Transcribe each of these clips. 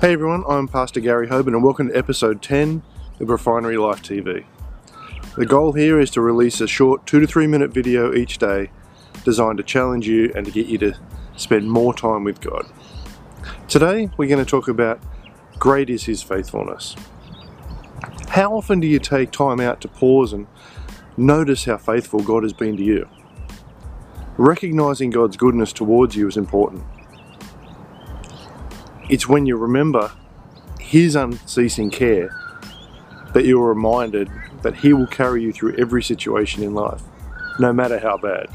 Hey everyone, I'm Pastor Gary Hoban and welcome to episode 10 of Refinery Life TV. The goal here is to release a short two to three minute video each day designed to challenge you and to get you to spend more time with God. Today we're going to talk about great is His faithfulness. How often do you take time out to pause and notice how faithful God has been to you? Recognizing God's goodness towards you is important. It's when you remember His unceasing care that you're reminded that He will carry you through every situation in life, no matter how bad.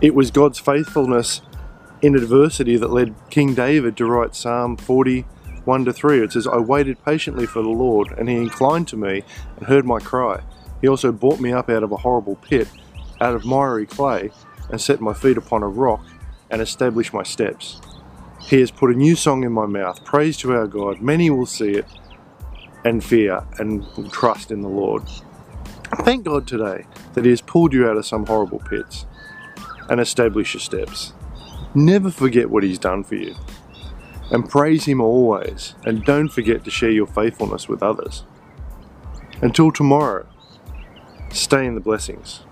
It was God's faithfulness in adversity that led King David to write Psalm 40 1 to 3. It says, I waited patiently for the Lord, and he inclined to me and heard my cry. He also brought me up out of a horrible pit, out of miry clay, and set my feet upon a rock, and established my steps. He has put a new song in my mouth, praise to our God. Many will see it and fear and trust in the Lord. Thank God today that He has pulled you out of some horrible pits and established your steps. Never forget what He's done for you and praise Him always. And don't forget to share your faithfulness with others. Until tomorrow, stay in the blessings.